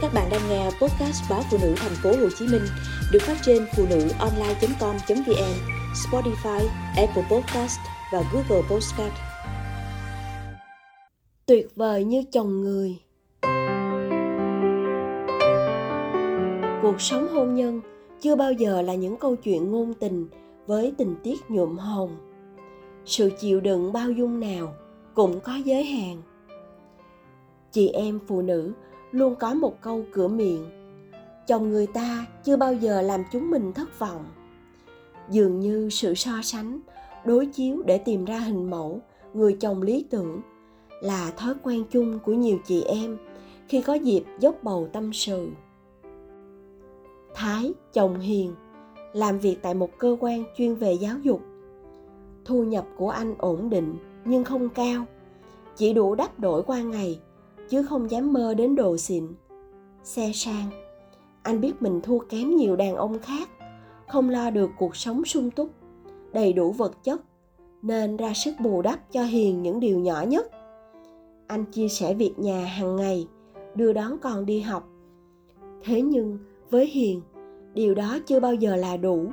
Các bạn đang nghe podcast báo phụ nữ thành phố Hồ Chí Minh được phát trên phụ nữ online.com.vn, Spotify, Apple Podcast và Google Podcast. Tuyệt vời như chồng người. Cuộc sống hôn nhân chưa bao giờ là những câu chuyện ngôn tình với tình tiết nhuộm hồng. Sự chịu đựng bao dung nào cũng có giới hạn. Chị em phụ nữ luôn có một câu cửa miệng. Chồng người ta chưa bao giờ làm chúng mình thất vọng. Dường như sự so sánh, đối chiếu để tìm ra hình mẫu, người chồng lý tưởng là thói quen chung của nhiều chị em khi có dịp dốc bầu tâm sự. Thái, chồng hiền, làm việc tại một cơ quan chuyên về giáo dục. Thu nhập của anh ổn định nhưng không cao, chỉ đủ đắp đổi qua ngày chứ không dám mơ đến đồ xịn. Xe sang. Anh biết mình thua kém nhiều đàn ông khác, không lo được cuộc sống sung túc, đầy đủ vật chất, nên ra sức bù đắp cho hiền những điều nhỏ nhất. Anh chia sẻ việc nhà hàng ngày, đưa đón con đi học. Thế nhưng, với hiền, điều đó chưa bao giờ là đủ.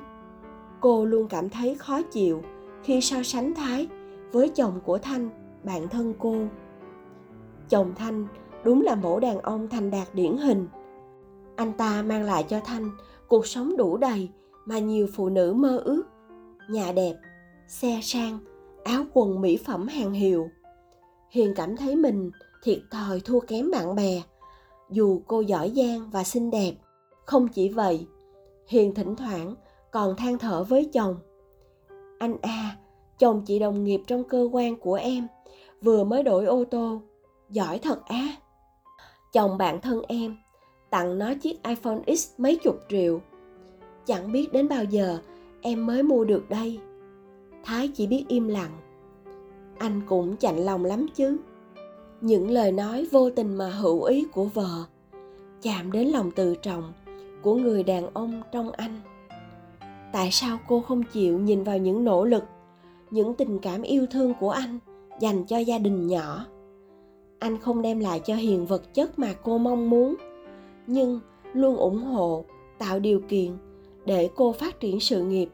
Cô luôn cảm thấy khó chịu khi so sánh thái với chồng của thanh, bạn thân cô chồng Thanh đúng là mẫu đàn ông thành đạt điển hình. Anh ta mang lại cho Thanh cuộc sống đủ đầy mà nhiều phụ nữ mơ ước. Nhà đẹp, xe sang, áo quần mỹ phẩm hàng hiệu. Hiền cảm thấy mình thiệt thòi thua kém bạn bè. Dù cô giỏi giang và xinh đẹp, không chỉ vậy, Hiền thỉnh thoảng còn than thở với chồng. Anh a, à, chồng chị đồng nghiệp trong cơ quan của em, vừa mới đổi ô tô giỏi thật á. Chồng bạn thân em tặng nó chiếc iphone x mấy chục triệu. Chẳng biết đến bao giờ em mới mua được đây. Thái chỉ biết im lặng. Anh cũng chạnh lòng lắm chứ. Những lời nói vô tình mà hữu ý của vợ chạm đến lòng tự trọng của người đàn ông trong anh. Tại sao cô không chịu nhìn vào những nỗ lực, những tình cảm yêu thương của anh dành cho gia đình nhỏ? Anh không đem lại cho hiền vật chất mà cô mong muốn. Nhưng luôn ủng hộ, tạo điều kiện để cô phát triển sự nghiệp.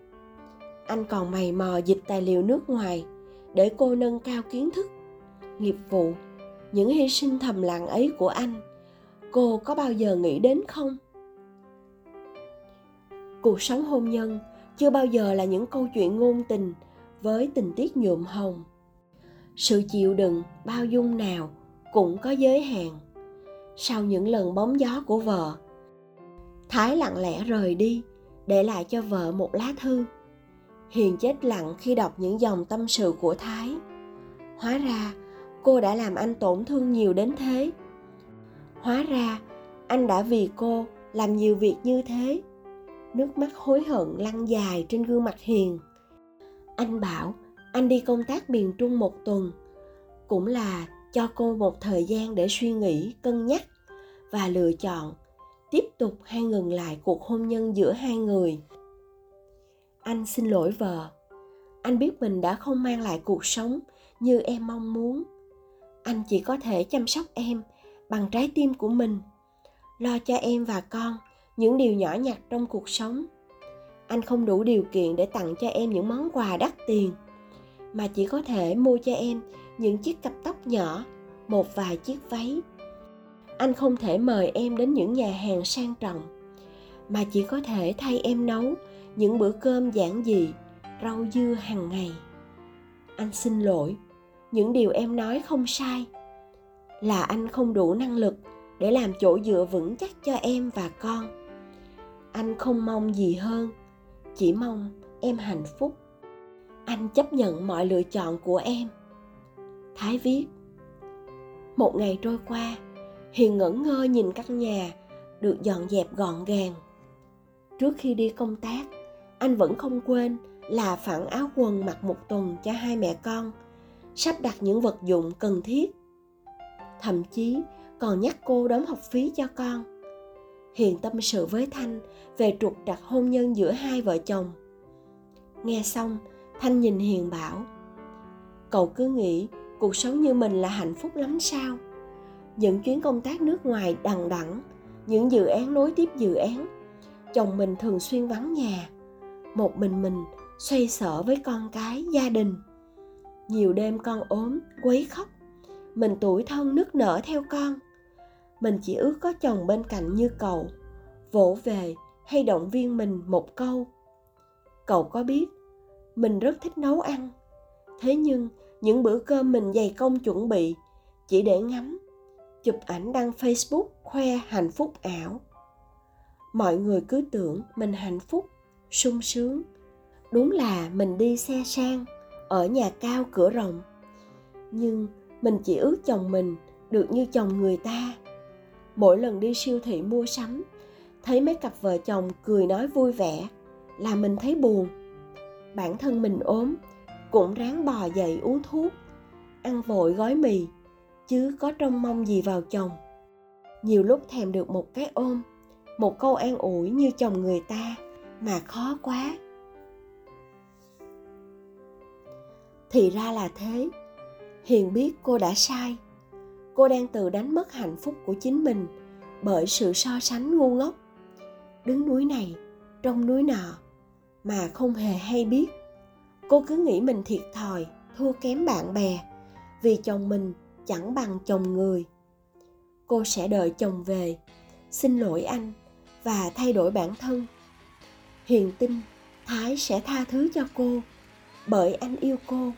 Anh còn mày mò dịch tài liệu nước ngoài để cô nâng cao kiến thức, nghiệp vụ, những hy sinh thầm lặng ấy của anh. Cô có bao giờ nghĩ đến không? Cuộc sống hôn nhân chưa bao giờ là những câu chuyện ngôn tình với tình tiết nhuộm hồng. Sự chịu đựng bao dung nào cũng có giới hạn. Sau những lần bóng gió của vợ, thái lặng lẽ rời đi, để lại cho vợ một lá thư. Hiền chết lặng khi đọc những dòng tâm sự của thái. Hóa ra, cô đã làm anh tổn thương nhiều đến thế. Hóa ra, anh đã vì cô làm nhiều việc như thế. Nước mắt hối hận lăn dài trên gương mặt hiền. Anh bảo, anh đi công tác miền trung một tuần, cũng là cho cô một thời gian để suy nghĩ, cân nhắc và lựa chọn tiếp tục hay ngừng lại cuộc hôn nhân giữa hai người. Anh xin lỗi vợ. Anh biết mình đã không mang lại cuộc sống như em mong muốn. Anh chỉ có thể chăm sóc em bằng trái tim của mình, lo cho em và con những điều nhỏ nhặt trong cuộc sống. Anh không đủ điều kiện để tặng cho em những món quà đắt tiền, mà chỉ có thể mua cho em những chiếc cặp tóc nhỏ, một vài chiếc váy. Anh không thể mời em đến những nhà hàng sang trọng, mà chỉ có thể thay em nấu những bữa cơm giản dị, rau dưa hàng ngày. Anh xin lỗi, những điều em nói không sai, là anh không đủ năng lực để làm chỗ dựa vững chắc cho em và con. Anh không mong gì hơn, chỉ mong em hạnh phúc. Anh chấp nhận mọi lựa chọn của em thái viết. Một ngày trôi qua, hiền ngẩn ngơ nhìn căn nhà được dọn dẹp gọn gàng. Trước khi đi công tác, anh vẫn không quên là phản áo quần mặc một tuần cho hai mẹ con, sắp đặt những vật dụng cần thiết. Thậm chí còn nhắc cô đóng học phí cho con. Hiền tâm sự với thanh về trục trặc hôn nhân giữa hai vợ chồng. Nghe xong, thanh nhìn hiền bảo, cậu cứ nghĩ cuộc sống như mình là hạnh phúc lắm sao? Những chuyến công tác nước ngoài đằng đẵng, những dự án nối tiếp dự án, chồng mình thường xuyên vắng nhà, một mình mình xoay sở với con cái, gia đình. Nhiều đêm con ốm, quấy khóc, mình tuổi thân nức nở theo con. Mình chỉ ước có chồng bên cạnh như cậu, vỗ về hay động viên mình một câu. Cậu có biết, mình rất thích nấu ăn, thế nhưng những bữa cơm mình dày công chuẩn bị. Chỉ để ngắm. Chụp ảnh đăng facebook, khoe hạnh phúc ảo. Mọi người cứ tưởng mình hạnh phúc, sung sướng. Đúng là mình đi xe sang, ở nhà cao cửa rộng. Nhưng mình chỉ ước chồng mình được như chồng người ta. Mỗi lần đi siêu thị mua sắm, thấy mấy cặp vợ chồng cười nói vui vẻ là mình thấy buồn. Bản thân mình ốm cũng ráng bò dậy uống thuốc, ăn vội gói mì, chứ có trông mong gì vào chồng. Nhiều lúc thèm được một cái ôm, một câu an ủi như chồng người ta, mà khó quá. Thì ra là thế. Hiền biết cô đã sai. Cô đang tự đánh mất hạnh phúc của chính mình bởi sự so sánh ngu ngốc. Đứng núi này, trong núi nọ, mà không hề hay biết cô cứ nghĩ mình thiệt thòi, thua kém bạn bè, vì chồng mình chẳng bằng chồng người. Cô sẽ đợi chồng về. Xin lỗi anh và thay đổi bản thân. Hiền tin, thái sẽ tha thứ cho cô, bởi anh yêu cô,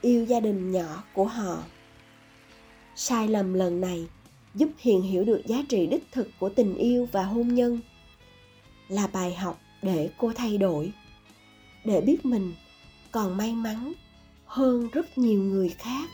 yêu gia đình nhỏ của họ. Sai lầm lần này giúp hiền hiểu được giá trị đích thực của tình yêu và hôn nhân. Là bài học để cô thay đổi, để biết mình còn may mắn hơn rất nhiều người khác.